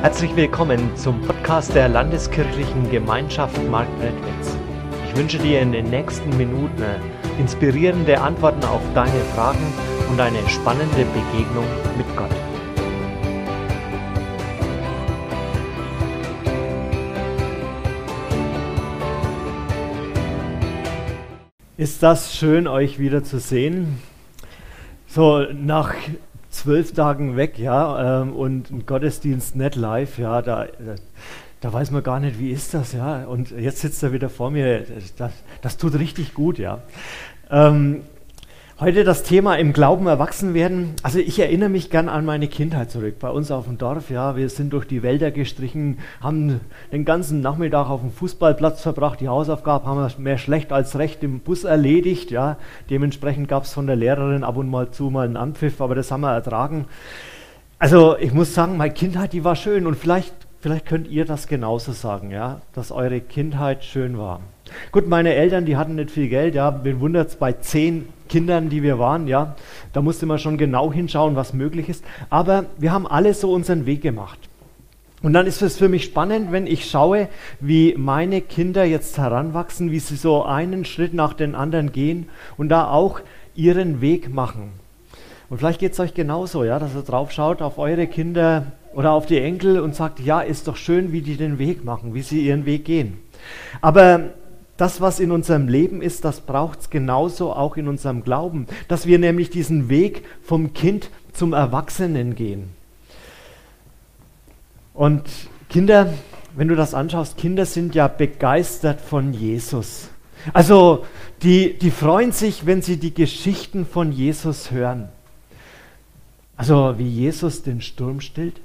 Herzlich willkommen zum Podcast der Landeskirchlichen Gemeinschaft Marktredwitz. Ich wünsche dir in den nächsten Minuten inspirierende Antworten auf deine Fragen und eine spannende Begegnung mit Gott. Ist das schön, euch wieder zu sehen? So, nach zwölf Tagen weg, ja, ähm, und ein Gottesdienst nicht live, ja, da, da, weiß man gar nicht, wie ist das, ja, und jetzt sitzt er wieder vor mir, das, das tut richtig gut, ja. Ähm, Heute das Thema im Glauben erwachsen werden. Also ich erinnere mich gern an meine Kindheit zurück. Bei uns auf dem Dorf, ja, wir sind durch die Wälder gestrichen, haben den ganzen Nachmittag auf dem Fußballplatz verbracht. Die Hausaufgaben haben wir mehr schlecht als recht im Bus erledigt. Ja, dementsprechend gab es von der Lehrerin ab und mal zu mal einen Anpfiff, aber das haben wir ertragen. Also ich muss sagen, meine Kindheit, die war schön und vielleicht, vielleicht könnt ihr das genauso sagen, ja, dass eure Kindheit schön war. Gut, meine Eltern, die hatten nicht viel Geld, ja, wen wundert es bei zehn Kindern, die wir waren, ja, da musste man schon genau hinschauen, was möglich ist. Aber wir haben alle so unseren Weg gemacht. Und dann ist es für mich spannend, wenn ich schaue, wie meine Kinder jetzt heranwachsen, wie sie so einen Schritt nach den anderen gehen und da auch ihren Weg machen. Und vielleicht geht es euch genauso, ja, dass ihr drauf schaut auf eure Kinder oder auf die Enkel und sagt, ja, ist doch schön, wie die den Weg machen, wie sie ihren Weg gehen. Aber das, was in unserem Leben ist, das braucht es genauso auch in unserem Glauben, dass wir nämlich diesen Weg vom Kind zum Erwachsenen gehen. Und Kinder, wenn du das anschaust, Kinder sind ja begeistert von Jesus. Also die, die freuen sich, wenn sie die Geschichten von Jesus hören. Also wie Jesus den Sturm stillt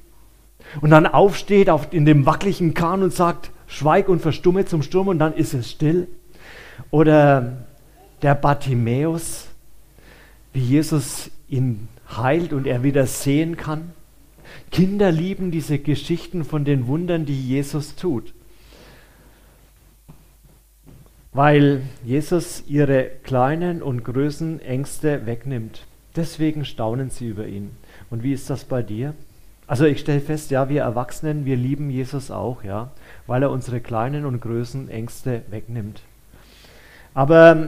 und dann aufsteht auf, in dem wackeligen Kahn und sagt, schweig und verstumme zum Sturm und dann ist es still. Oder der Bartimäus, wie Jesus ihn heilt und er wieder sehen kann. Kinder lieben diese Geschichten von den Wundern, die Jesus tut. Weil Jesus ihre kleinen und größten Ängste wegnimmt. Deswegen staunen sie über ihn. Und wie ist das bei dir? Also ich stelle fest, ja, wir Erwachsenen, wir lieben Jesus auch, ja weil er unsere kleinen und größten Ängste wegnimmt. Aber ähm,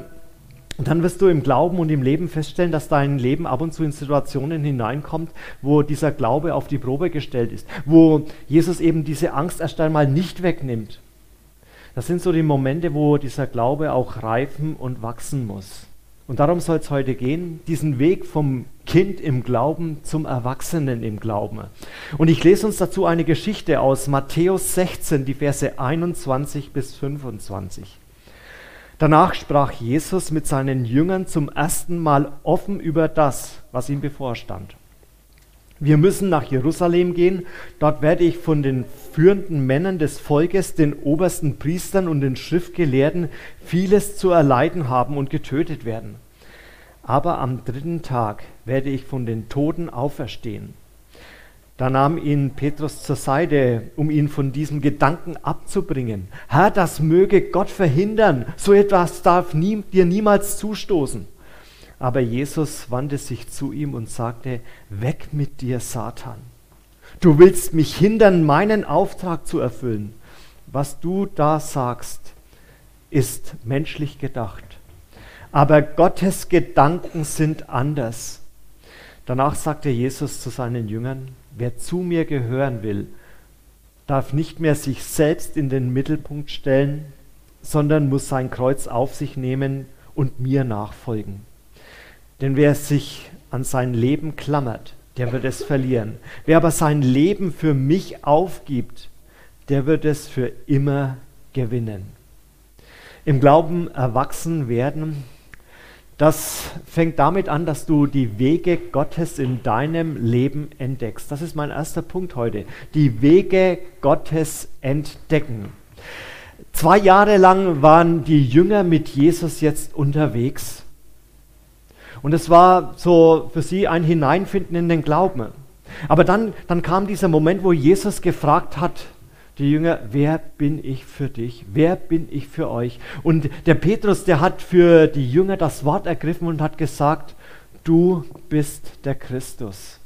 dann wirst du im Glauben und im Leben feststellen, dass dein Leben ab und zu in Situationen hineinkommt, wo dieser Glaube auf die Probe gestellt ist, wo Jesus eben diese Angst erst einmal nicht wegnimmt. Das sind so die Momente, wo dieser Glaube auch reifen und wachsen muss. Und darum soll es heute gehen, diesen Weg vom Kind im Glauben zum Erwachsenen im Glauben. Und ich lese uns dazu eine Geschichte aus Matthäus 16, die Verse 21 bis 25. Danach sprach Jesus mit seinen Jüngern zum ersten Mal offen über das, was ihm bevorstand. Wir müssen nach Jerusalem gehen. Dort werde ich von den führenden Männern des Volkes, den obersten Priestern und den Schriftgelehrten vieles zu erleiden haben und getötet werden. Aber am dritten Tag werde ich von den Toten auferstehen. Da nahm ihn Petrus zur Seite, um ihn von diesem Gedanken abzubringen. Herr, das möge Gott verhindern. So etwas darf nie, dir niemals zustoßen. Aber Jesus wandte sich zu ihm und sagte, weg mit dir, Satan. Du willst mich hindern, meinen Auftrag zu erfüllen. Was du da sagst, ist menschlich gedacht. Aber Gottes Gedanken sind anders. Danach sagte Jesus zu seinen Jüngern, wer zu mir gehören will, darf nicht mehr sich selbst in den Mittelpunkt stellen, sondern muss sein Kreuz auf sich nehmen und mir nachfolgen. Denn wer sich an sein Leben klammert, der wird es verlieren. Wer aber sein Leben für mich aufgibt, der wird es für immer gewinnen. Im Glauben erwachsen werden, das fängt damit an, dass du die Wege Gottes in deinem Leben entdeckst. Das ist mein erster Punkt heute. Die Wege Gottes entdecken. Zwei Jahre lang waren die Jünger mit Jesus jetzt unterwegs. Und es war so für sie ein Hineinfinden in den Glauben. Aber dann, dann kam dieser Moment, wo Jesus gefragt hat, die Jünger, wer bin ich für dich? Wer bin ich für euch? Und der Petrus, der hat für die Jünger das Wort ergriffen und hat gesagt, du bist der Christus.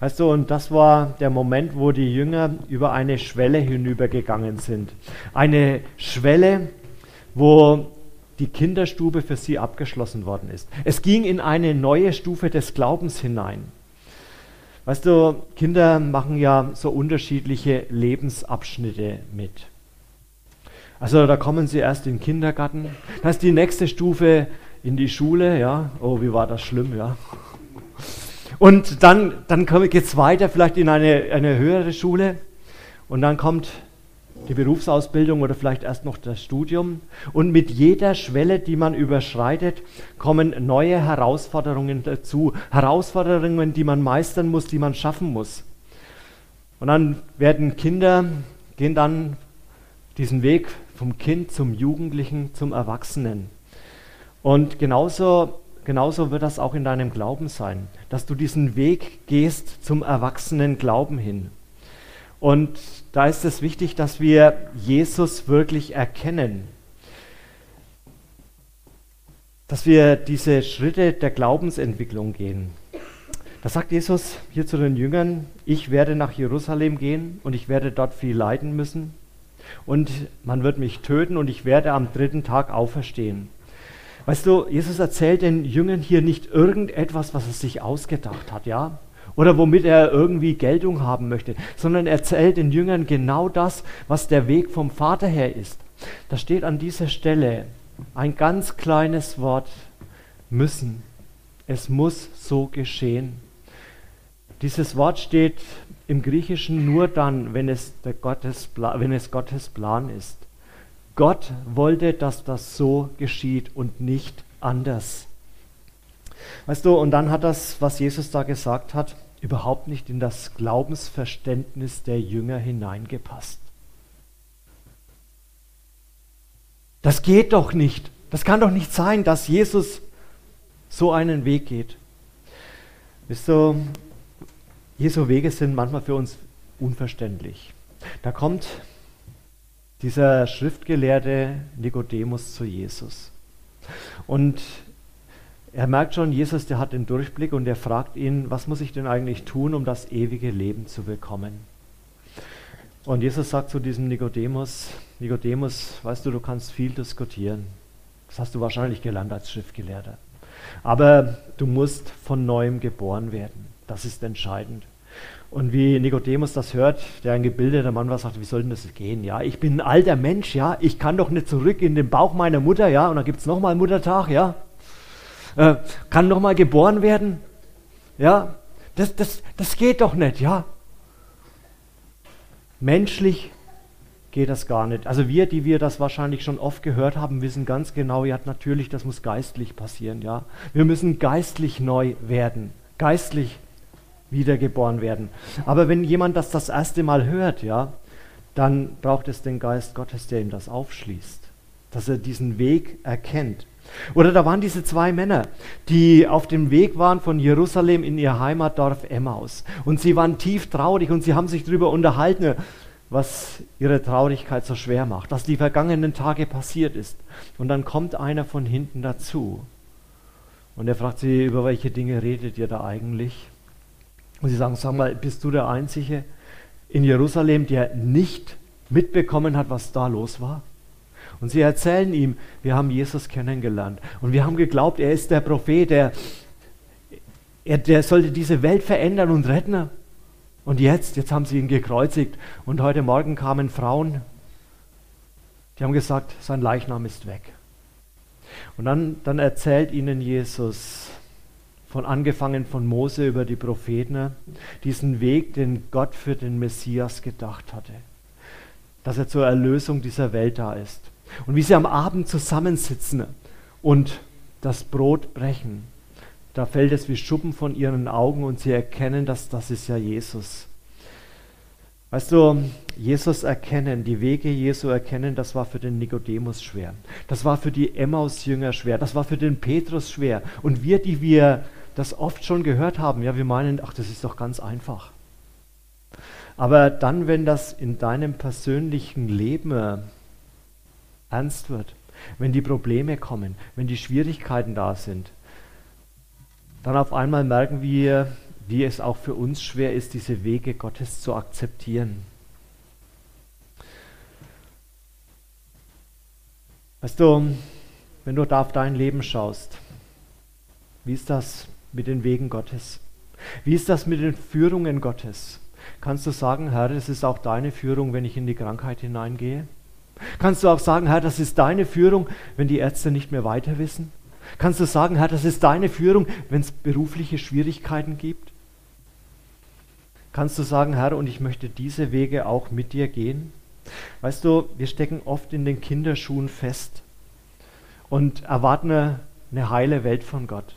Weißt du, und das war der Moment, wo die Jünger über eine Schwelle hinübergegangen sind. Eine Schwelle, wo die Kinderstube für sie abgeschlossen worden ist. Es ging in eine neue Stufe des Glaubens hinein. Weißt du, Kinder machen ja so unterschiedliche Lebensabschnitte mit. Also da kommen sie erst in den Kindergarten, dann ist die nächste Stufe in die Schule, ja. Oh, wie war das schlimm, ja. Und dann, dann geht es weiter, vielleicht in eine, eine höhere Schule. Und dann kommt die Berufsausbildung oder vielleicht erst noch das Studium. Und mit jeder Schwelle, die man überschreitet, kommen neue Herausforderungen dazu. Herausforderungen, die man meistern muss, die man schaffen muss. Und dann werden Kinder, gehen dann diesen Weg vom Kind zum Jugendlichen, zum Erwachsenen. Und genauso, genauso wird das auch in deinem Glauben sein, dass du diesen Weg gehst zum erwachsenen Glauben hin. Und da ist es wichtig, dass wir Jesus wirklich erkennen. Dass wir diese Schritte der Glaubensentwicklung gehen. Da sagt Jesus hier zu den Jüngern, ich werde nach Jerusalem gehen und ich werde dort viel leiden müssen und man wird mich töten und ich werde am dritten Tag auferstehen. Weißt du, Jesus erzählt den Jüngern hier nicht irgendetwas, was er sich ausgedacht hat, ja? Oder womit er irgendwie Geltung haben möchte, sondern er erzählt den Jüngern genau das, was der Weg vom Vater her ist. Da steht an dieser Stelle ein ganz kleines Wort, müssen. Es muss so geschehen. Dieses Wort steht im Griechischen nur dann, wenn es, der Gottes, wenn es Gottes Plan ist. Gott wollte, dass das so geschieht und nicht anders. Weißt du, und dann hat das, was Jesus da gesagt hat, überhaupt nicht in das Glaubensverständnis der Jünger hineingepasst. Das geht doch nicht. Das kann doch nicht sein, dass Jesus so einen Weg geht. Wisst du, Jesu Wege sind manchmal für uns unverständlich. Da kommt dieser Schriftgelehrte Nikodemus zu Jesus. Und er merkt schon, Jesus, der hat den Durchblick und er fragt ihn, was muss ich denn eigentlich tun, um das ewige Leben zu bekommen? Und Jesus sagt zu diesem Nikodemus, Nikodemus, weißt du, du kannst viel diskutieren. Das hast du wahrscheinlich gelernt als Schriftgelehrter. Aber du musst von neuem geboren werden. Das ist entscheidend. Und wie Nikodemus das hört, der ein gebildeter Mann war, sagt, wie soll denn das gehen? Ja, ich bin ein alter Mensch, ja, ich kann doch nicht zurück in den Bauch meiner Mutter, ja, und dann gibt es nochmal Muttertag, ja. Äh, kann nochmal geboren werden, ja. Das, das, das geht doch nicht, ja. Menschlich geht das gar nicht. Also wir, die wir das wahrscheinlich schon oft gehört haben, wissen ganz genau, ja, natürlich, das muss geistlich passieren, ja. Wir müssen geistlich neu werden, geistlich wiedergeboren werden. Aber wenn jemand das das erste Mal hört, ja, dann braucht es den Geist Gottes, der ihm das aufschließt, dass er diesen Weg erkennt. Oder da waren diese zwei Männer, die auf dem Weg waren von Jerusalem in ihr Heimatdorf Emmaus. Und sie waren tief traurig und sie haben sich darüber unterhalten, was ihre Traurigkeit so schwer macht, was die vergangenen Tage passiert ist. Und dann kommt einer von hinten dazu und er fragt sie, über welche Dinge redet ihr da eigentlich? Und sie sagen, sag mal, bist du der Einzige in Jerusalem, der nicht mitbekommen hat, was da los war? Und sie erzählen ihm, wir haben Jesus kennengelernt und wir haben geglaubt, er ist der Prophet, der, er, der sollte diese Welt verändern und retten. Und jetzt, jetzt haben sie ihn gekreuzigt und heute Morgen kamen Frauen, die haben gesagt, sein Leichnam ist weg. Und dann, dann erzählt ihnen Jesus, von angefangen von Mose über die Propheten, diesen Weg, den Gott für den Messias gedacht hatte. Dass er zur Erlösung dieser Welt da ist. Und wie sie am Abend zusammensitzen und das Brot brechen, da fällt es wie Schuppen von ihren Augen und sie erkennen, dass das ist ja Jesus. Weißt du, Jesus erkennen, die Wege Jesu erkennen, das war für den Nikodemus schwer. Das war für die Emmaus-Jünger schwer. Das war für den Petrus schwer. Und wir, die wir das oft schon gehört haben, ja, wir meinen, ach, das ist doch ganz einfach. Aber dann, wenn das in deinem persönlichen Leben ernst wird, wenn die Probleme kommen, wenn die Schwierigkeiten da sind, dann auf einmal merken wir, wie es auch für uns schwer ist, diese Wege Gottes zu akzeptieren. Weißt du, wenn du da auf dein Leben schaust, wie ist das mit den Wegen Gottes? Wie ist das mit den Führungen Gottes? Kannst du sagen, Herr, das ist auch deine Führung, wenn ich in die Krankheit hineingehe? Kannst du auch sagen, Herr, das ist deine Führung, wenn die Ärzte nicht mehr weiter wissen? Kannst du sagen, Herr, das ist deine Führung, wenn es berufliche Schwierigkeiten gibt? Kannst du sagen, Herr, und ich möchte diese Wege auch mit dir gehen? Weißt du, wir stecken oft in den Kinderschuhen fest und erwarten eine heile Welt von Gott.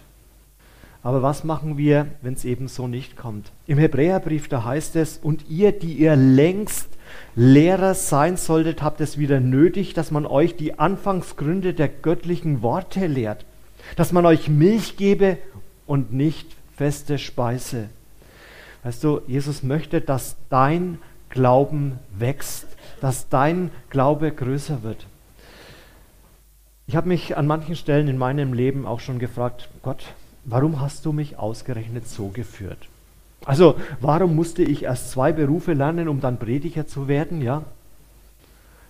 Aber was machen wir, wenn es eben so nicht kommt? Im Hebräerbrief, da heißt es, und ihr, die ihr längst Lehrer sein solltet, habt es wieder nötig, dass man euch die Anfangsgründe der göttlichen Worte lehrt, dass man euch Milch gebe und nicht feste Speise. Weißt du, Jesus möchte, dass dein Glauben wächst, dass dein Glaube größer wird. Ich habe mich an manchen Stellen in meinem Leben auch schon gefragt, Gott, warum hast du mich ausgerechnet so geführt? Also, warum musste ich erst zwei Berufe lernen, um dann Prediger zu werden, ja?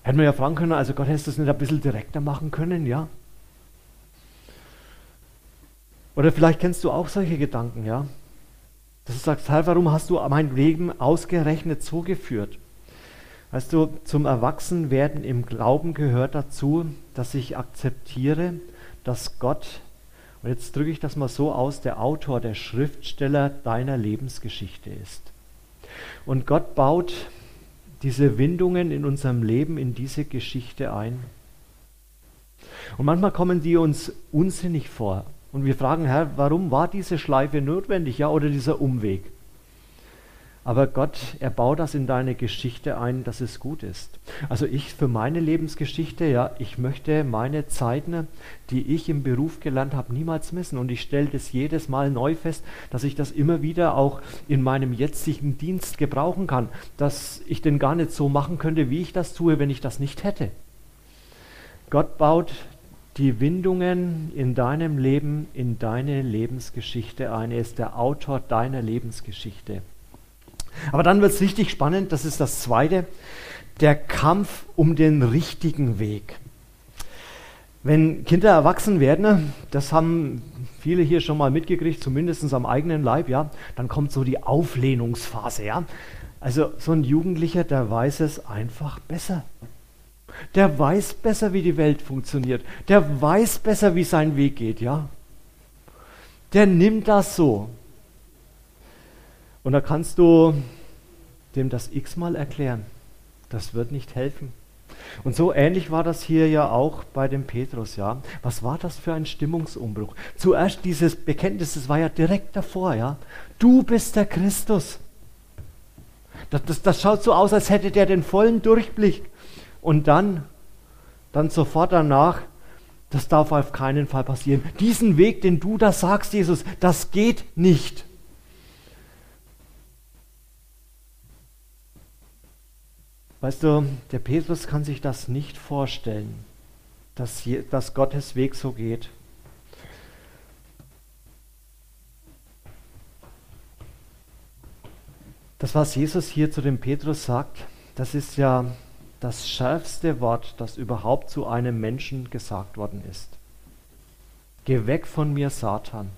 Hätten wir ja fragen können, also Gott, hättest du das nicht ein bisschen direkter machen können, ja? Oder vielleicht kennst du auch solche Gedanken, ja? Dass du sagst, Herr, warum hast du mein Leben ausgerechnet so geführt? Weißt du, zum Erwachsenwerden im Glauben gehört dazu, dass ich akzeptiere, dass Gott und jetzt drücke ich das mal so aus, der Autor, der Schriftsteller deiner Lebensgeschichte ist. Und Gott baut diese Windungen in unserem Leben in diese Geschichte ein. Und manchmal kommen die uns unsinnig vor. Und wir fragen, Herr, warum war diese Schleife notwendig, ja, oder dieser Umweg? Aber Gott, er baut das in deine Geschichte ein, dass es gut ist. Also ich für meine Lebensgeschichte, ja, ich möchte meine Zeiten, die ich im Beruf gelernt habe, niemals missen. Und ich stelle das jedes Mal neu fest, dass ich das immer wieder auch in meinem jetzigen Dienst gebrauchen kann. Dass ich den gar nicht so machen könnte, wie ich das tue, wenn ich das nicht hätte. Gott baut die Windungen in deinem Leben, in deine Lebensgeschichte ein. Er ist der Autor deiner Lebensgeschichte. Aber dann wird es richtig spannend, das ist das Zweite, der Kampf um den richtigen Weg. Wenn Kinder erwachsen werden, das haben viele hier schon mal mitgekriegt, zumindest am eigenen Leib, ja, dann kommt so die Auflehnungsphase, ja. Also so ein Jugendlicher, der weiß es einfach besser. Der weiß besser, wie die Welt funktioniert. Der weiß besser, wie sein Weg geht, ja. Der nimmt das so. Und da kannst du dem das x-mal erklären. Das wird nicht helfen. Und so ähnlich war das hier ja auch bei dem Petrus, ja. Was war das für ein Stimmungsumbruch? Zuerst dieses Bekenntnis, das war ja direkt davor, ja. Du bist der Christus. Das, das, das schaut so aus, als hätte der den vollen Durchblick. Und dann, dann sofort danach, das darf auf keinen Fall passieren. Diesen Weg, den du da sagst, Jesus, das geht nicht. Weißt du, der Petrus kann sich das nicht vorstellen, dass, hier, dass Gottes Weg so geht. Das, was Jesus hier zu dem Petrus sagt, das ist ja das schärfste Wort, das überhaupt zu einem Menschen gesagt worden ist. Geh weg von mir, Satan.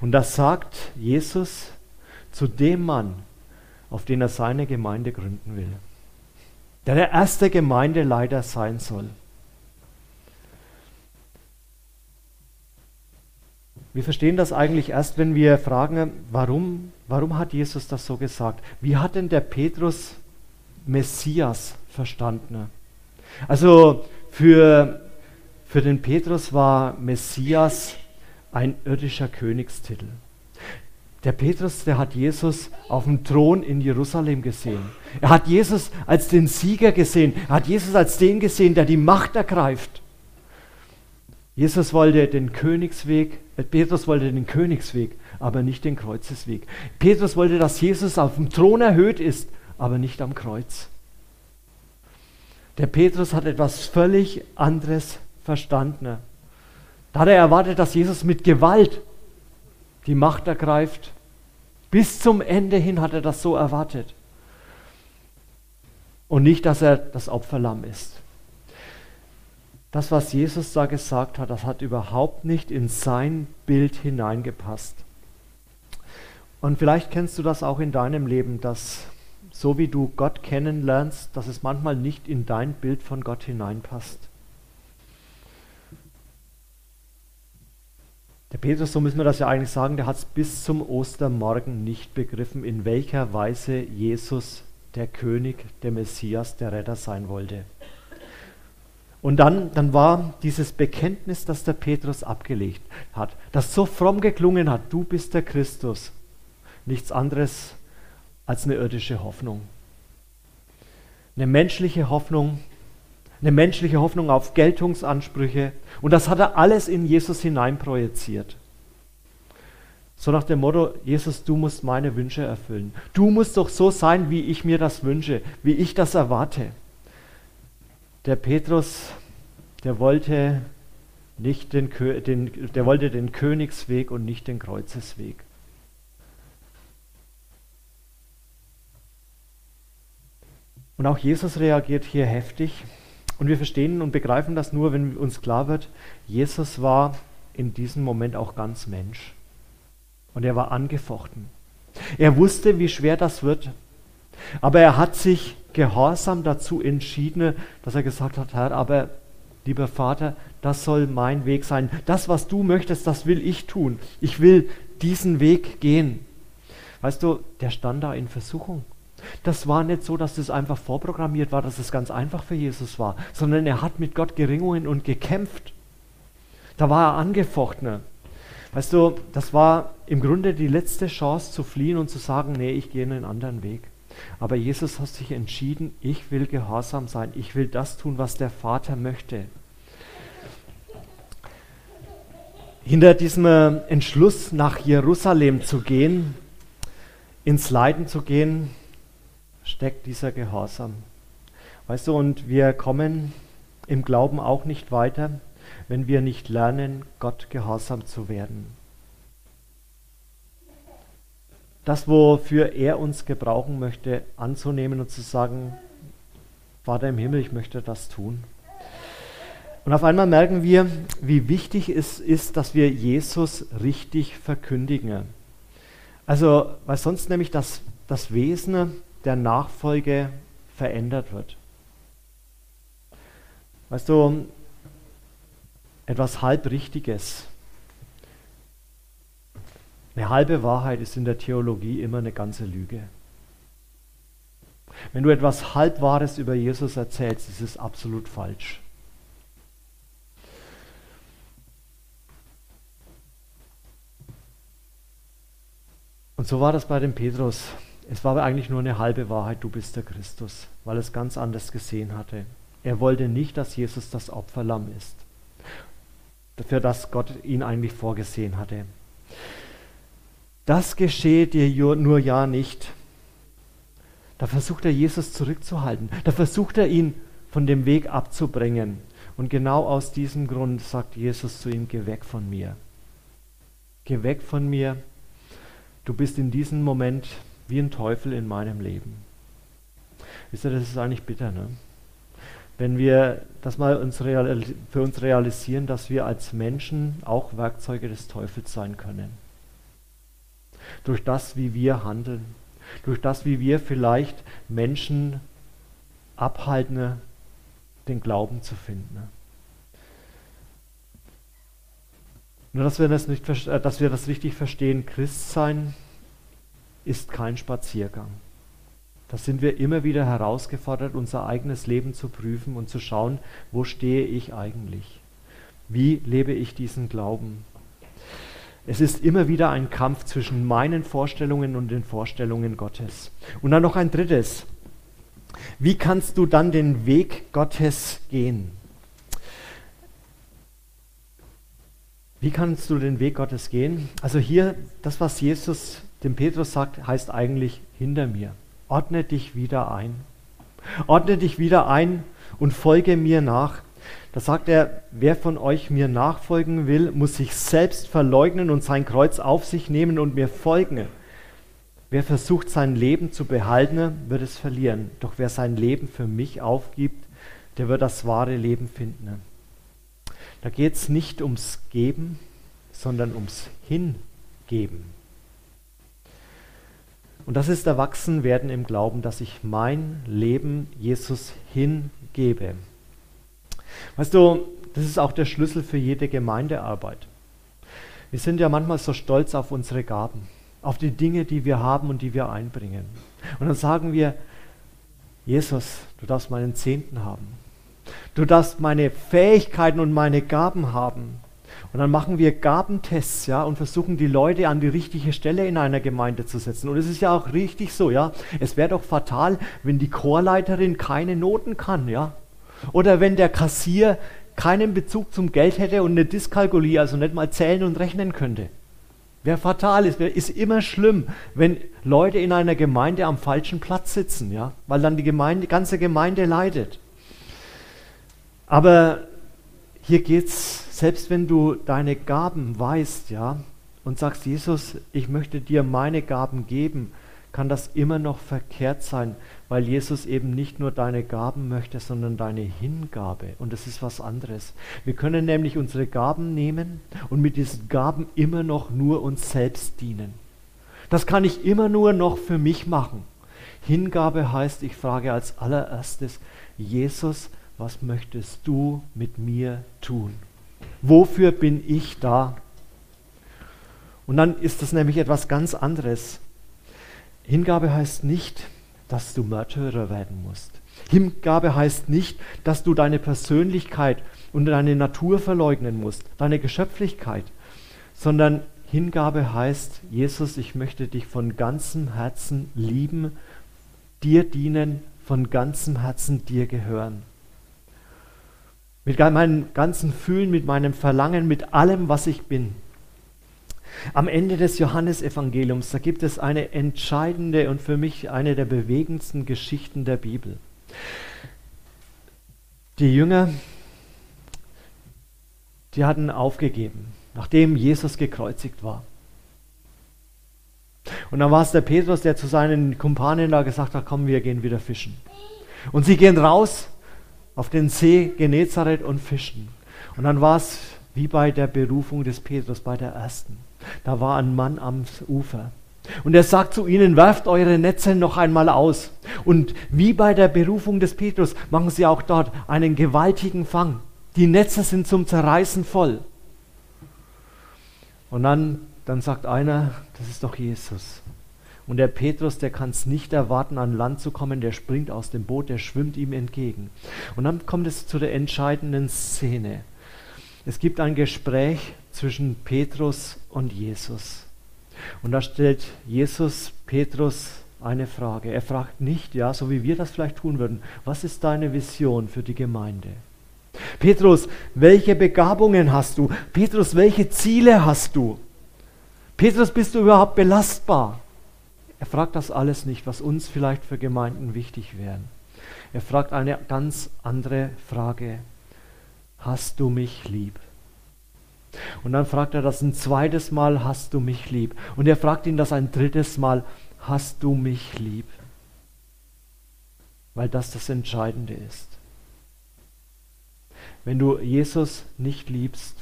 Und das sagt Jesus zu dem Mann, auf den er seine Gemeinde gründen will der der erste Gemeindeleiter sein soll. Wir verstehen das eigentlich erst, wenn wir fragen, warum, warum hat Jesus das so gesagt? Wie hat denn der Petrus Messias verstanden? Also für, für den Petrus war Messias ein irdischer Königstitel. Der Petrus, der hat Jesus auf dem Thron in Jerusalem gesehen. Er hat Jesus als den Sieger gesehen. Er hat Jesus als den gesehen, der die Macht ergreift. Jesus wollte den Königsweg, äh, Petrus wollte den Königsweg, aber nicht den Kreuzesweg. Petrus wollte, dass Jesus auf dem Thron erhöht ist, aber nicht am Kreuz. Der Petrus hat etwas völlig anderes verstanden. Da hat er erwartet, dass Jesus mit Gewalt die Macht ergreift Bis zum Ende hin hat er das so erwartet. Und nicht, dass er das Opferlamm ist. Das, was Jesus da gesagt hat, das hat überhaupt nicht in sein Bild hineingepasst. Und vielleicht kennst du das auch in deinem Leben, dass so wie du Gott kennenlernst, dass es manchmal nicht in dein Bild von Gott hineinpasst. Der Petrus, so müssen wir das ja eigentlich sagen, der hat es bis zum Ostermorgen nicht begriffen, in welcher Weise Jesus der König, der Messias, der Retter sein wollte. Und dann, dann war dieses Bekenntnis, das der Petrus abgelegt hat, das so fromm geklungen hat, du bist der Christus, nichts anderes als eine irdische Hoffnung. Eine menschliche Hoffnung, eine menschliche Hoffnung auf Geltungsansprüche. Und das hat er alles in Jesus hineinprojiziert. So nach dem Motto, Jesus, du musst meine Wünsche erfüllen. Du musst doch so sein, wie ich mir das wünsche, wie ich das erwarte. Der Petrus, der wollte nicht den, den, der wollte den Königsweg und nicht den Kreuzesweg. Und auch Jesus reagiert hier heftig. Und wir verstehen und begreifen das nur, wenn uns klar wird, Jesus war in diesem Moment auch ganz Mensch. Und er war angefochten. Er wusste, wie schwer das wird. Aber er hat sich gehorsam dazu entschieden, dass er gesagt hat, Herr, aber lieber Vater, das soll mein Weg sein. Das, was du möchtest, das will ich tun. Ich will diesen Weg gehen. Weißt du, der stand da in Versuchung. Das war nicht so, dass das einfach vorprogrammiert war, dass es ganz einfach für Jesus war, sondern er hat mit Gott geringungen und gekämpft. Da war er angefochtener. Weißt du, das war im Grunde die letzte Chance zu fliehen und zu sagen, nee, ich gehe einen anderen Weg. Aber Jesus hat sich entschieden, ich will gehorsam sein, ich will das tun, was der Vater möchte. Hinter diesem äh, Entschluss, nach Jerusalem zu gehen, ins Leiden zu gehen, steckt dieser Gehorsam. Weißt du, und wir kommen im Glauben auch nicht weiter, wenn wir nicht lernen, Gott gehorsam zu werden. Das, wofür er uns gebrauchen möchte, anzunehmen und zu sagen, Vater im Himmel, ich möchte das tun. Und auf einmal merken wir, wie wichtig es ist, dass wir Jesus richtig verkündigen. Also, weil sonst nämlich das, das Wesen der Nachfolge verändert wird. Weißt du, etwas Halbrichtiges. Eine halbe Wahrheit ist in der Theologie immer eine ganze Lüge. Wenn du etwas Halbwahres über Jesus erzählst, ist es absolut falsch. Und so war das bei dem Petrus. Es war aber eigentlich nur eine halbe Wahrheit, du bist der Christus, weil es ganz anders gesehen hatte. Er wollte nicht, dass Jesus das Opferlamm ist, für das Gott ihn eigentlich vorgesehen hatte. Das geschehe dir nur ja nicht. Da versucht er Jesus zurückzuhalten. Da versucht er ihn von dem Weg abzubringen. Und genau aus diesem Grund sagt Jesus zu ihm, geh weg von mir. Geh weg von mir. Du bist in diesem Moment wie ein Teufel in meinem Leben. Wisst ihr, das ist eigentlich bitter, ne? Wenn wir das mal uns für uns realisieren, dass wir als Menschen auch Werkzeuge des Teufels sein können. Durch das, wie wir handeln, durch das, wie wir vielleicht Menschen abhalten, den Glauben zu finden. Nur, dass wir das, nicht, äh, dass wir das richtig verstehen, Christsein ist kein Spaziergang. Da sind wir immer wieder herausgefordert, unser eigenes Leben zu prüfen und zu schauen, wo stehe ich eigentlich? Wie lebe ich diesen Glauben? Es ist immer wieder ein Kampf zwischen meinen Vorstellungen und den Vorstellungen Gottes. Und dann noch ein drittes. Wie kannst du dann den Weg Gottes gehen? Wie kannst du den Weg Gottes gehen? Also hier, das, was Jesus dem Petrus sagt, heißt eigentlich hinter mir. Ordne dich wieder ein. Ordne dich wieder ein und folge mir nach. Da sagt er, wer von euch mir nachfolgen will, muss sich selbst verleugnen und sein Kreuz auf sich nehmen und mir folgen. Wer versucht, sein Leben zu behalten, wird es verlieren. Doch wer sein Leben für mich aufgibt, der wird das wahre Leben finden. Da geht es nicht ums Geben, sondern ums Hingeben. Und das ist Erwachsenwerden im Glauben, dass ich mein Leben Jesus hingebe. Weißt du, das ist auch der Schlüssel für jede Gemeindearbeit. Wir sind ja manchmal so stolz auf unsere Gaben, auf die Dinge, die wir haben und die wir einbringen. Und dann sagen wir, Jesus, du darfst meinen Zehnten haben. Du darfst meine Fähigkeiten und meine Gaben haben. Und dann machen wir Gabentests, ja, und versuchen die Leute an die richtige Stelle in einer Gemeinde zu setzen. Und es ist ja auch richtig so, ja. Es wäre doch fatal, wenn die Chorleiterin keine Noten kann, ja. Oder wenn der Kassier keinen Bezug zum Geld hätte und eine Dyskalkulie, also nicht mal zählen und rechnen könnte. Wäre fatal, ist, ist immer schlimm, wenn Leute in einer Gemeinde am falschen Platz sitzen, ja, weil dann die Gemeinde, ganze Gemeinde leidet. Aber hier geht es, selbst wenn du deine Gaben weißt, ja, und sagst, Jesus, ich möchte dir meine Gaben geben, kann das immer noch verkehrt sein, weil Jesus eben nicht nur deine Gaben möchte, sondern deine Hingabe. Und das ist was anderes. Wir können nämlich unsere Gaben nehmen und mit diesen Gaben immer noch nur uns selbst dienen. Das kann ich immer nur noch für mich machen. Hingabe heißt, ich frage als allererstes, Jesus, was möchtest du mit mir tun? Wofür bin ich da? Und dann ist das nämlich etwas ganz anderes. Hingabe heißt nicht, dass du Märtyrer werden musst. Hingabe heißt nicht, dass du deine Persönlichkeit und deine Natur verleugnen musst, deine Geschöpflichkeit, sondern Hingabe heißt, Jesus, ich möchte dich von ganzem Herzen lieben, dir dienen, von ganzem Herzen dir gehören. Mit meinem ganzen Fühlen, mit meinem Verlangen, mit allem, was ich bin. Am Ende des Johannesevangeliums, da gibt es eine entscheidende und für mich eine der bewegendsten Geschichten der Bibel. Die Jünger, die hatten aufgegeben, nachdem Jesus gekreuzigt war. Und dann war es der Petrus, der zu seinen Kumpanen da gesagt hat, komm, wir gehen wieder fischen. Und sie gehen raus auf den See Genezareth und fischen. Und dann war es wie bei der Berufung des Petrus, bei der ersten. Da war ein Mann am Ufer. Und er sagt zu ihnen, werft eure Netze noch einmal aus. Und wie bei der Berufung des Petrus machen sie auch dort einen gewaltigen Fang. Die Netze sind zum Zerreißen voll. Und dann, dann sagt einer, das ist doch Jesus. Und der Petrus, der kann es nicht erwarten, an Land zu kommen, der springt aus dem Boot, der schwimmt ihm entgegen. Und dann kommt es zu der entscheidenden Szene. Es gibt ein Gespräch zwischen Petrus und Jesus. Und da stellt Jesus Petrus eine Frage. Er fragt nicht, ja, so wie wir das vielleicht tun würden, was ist deine Vision für die Gemeinde? Petrus, welche Begabungen hast du? Petrus, welche Ziele hast du? Petrus, bist du überhaupt belastbar? Er fragt das alles nicht, was uns vielleicht für Gemeinden wichtig wäre. Er fragt eine ganz andere Frage. Hast du mich lieb? Und dann fragt er das ein zweites Mal, hast du mich lieb? Und er fragt ihn das ein drittes Mal, hast du mich lieb? Weil das das Entscheidende ist. Wenn du Jesus nicht liebst,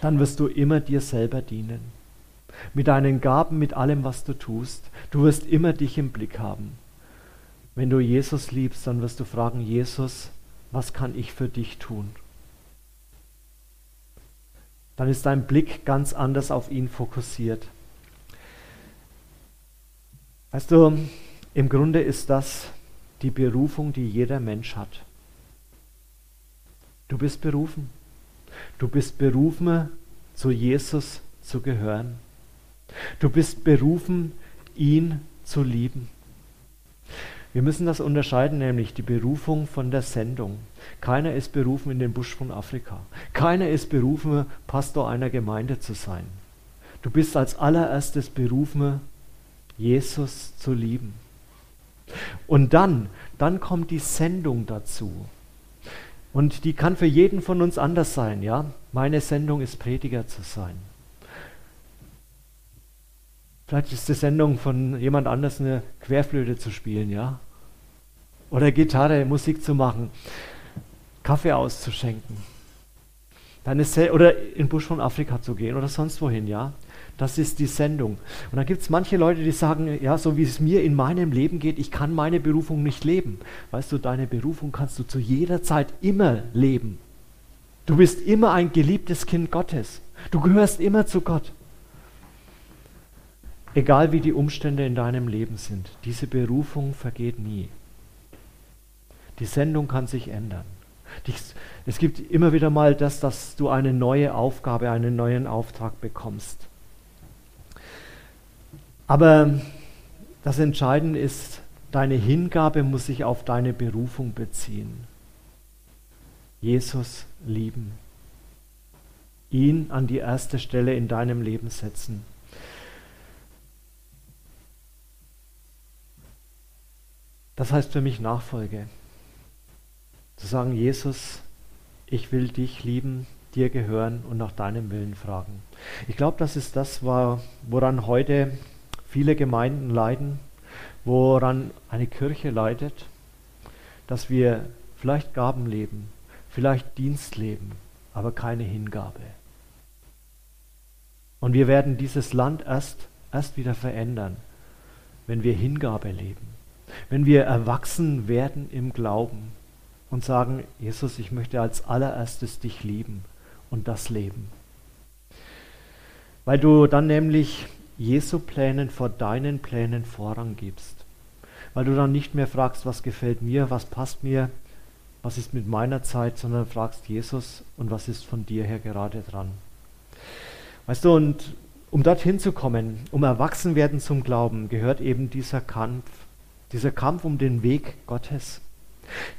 dann wirst du immer dir selber dienen mit deinen Gaben, mit allem, was du tust. Du wirst immer dich im Blick haben. Wenn du Jesus liebst, dann wirst du fragen, Jesus, was kann ich für dich tun? Dann ist dein Blick ganz anders auf ihn fokussiert. Weißt du, im Grunde ist das die Berufung, die jeder Mensch hat. Du bist berufen. Du bist berufen, zu Jesus zu gehören. Du bist berufen, ihn zu lieben. Wir müssen das unterscheiden, nämlich die Berufung von der Sendung. Keiner ist berufen, in den Busch von Afrika. Keiner ist berufen, Pastor einer Gemeinde zu sein. Du bist als allererstes berufen, Jesus zu lieben. Und dann, dann kommt die Sendung dazu. Und die kann für jeden von uns anders sein, ja? Meine Sendung ist Prediger zu sein. Vielleicht ist die Sendung von jemand anders eine Querflöte zu spielen, ja? Oder Gitarre, Musik zu machen, Kaffee auszuschenken. Dann ist oder in den Busch von Afrika zu gehen oder sonst wohin, ja? Das ist die Sendung. Und dann gibt es manche Leute, die sagen, ja, so wie es mir in meinem Leben geht, ich kann meine Berufung nicht leben. Weißt du, deine Berufung kannst du zu jeder Zeit immer leben. Du bist immer ein geliebtes Kind Gottes. Du gehörst immer zu Gott. Egal wie die Umstände in deinem Leben sind, diese Berufung vergeht nie. Die Sendung kann sich ändern. Es gibt immer wieder mal das, dass du eine neue Aufgabe, einen neuen Auftrag bekommst. Aber das Entscheidende ist, deine Hingabe muss sich auf deine Berufung beziehen. Jesus lieben. Ihn an die erste Stelle in deinem Leben setzen. Das heißt für mich Nachfolge. Zu sagen, Jesus, ich will dich lieben, dir gehören und nach deinem Willen fragen. Ich glaube, das ist das, woran heute viele Gemeinden leiden, woran eine Kirche leidet, dass wir vielleicht Gaben leben, vielleicht Dienst leben, aber keine Hingabe. Und wir werden dieses Land erst, erst wieder verändern, wenn wir Hingabe leben, wenn wir erwachsen werden im Glauben und sagen, Jesus, ich möchte als allererstes dich lieben und das leben. Weil du dann nämlich Jesu Plänen vor deinen Plänen Vorrang gibst. Weil du dann nicht mehr fragst, was gefällt mir, was passt mir, was ist mit meiner Zeit, sondern fragst Jesus und was ist von dir her gerade dran. Weißt du, und um dorthin zu kommen, um erwachsen werden zum Glauben, gehört eben dieser Kampf, dieser Kampf um den Weg Gottes.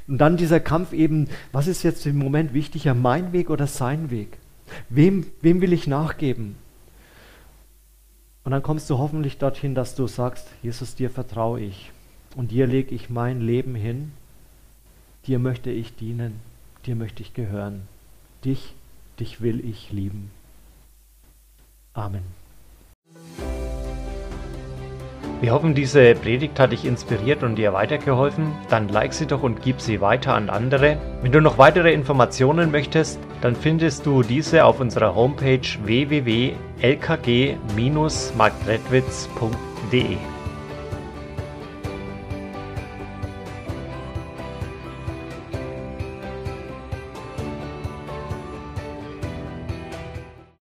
Und dann dieser Kampf eben, was ist jetzt im Moment wichtiger, mein Weg oder sein Weg? Wem, wem will ich nachgeben? Und dann kommst du hoffentlich dorthin, dass du sagst, Jesus, dir vertraue ich und dir lege ich mein Leben hin, dir möchte ich dienen, dir möchte ich gehören, dich, dich will ich lieben. Amen. Wir hoffen, diese Predigt hat dich inspiriert und dir weitergeholfen. Dann like sie doch und gib sie weiter an andere. Wenn du noch weitere Informationen möchtest, dann findest du diese auf unserer Homepage www.lkg-marktredwitz.de.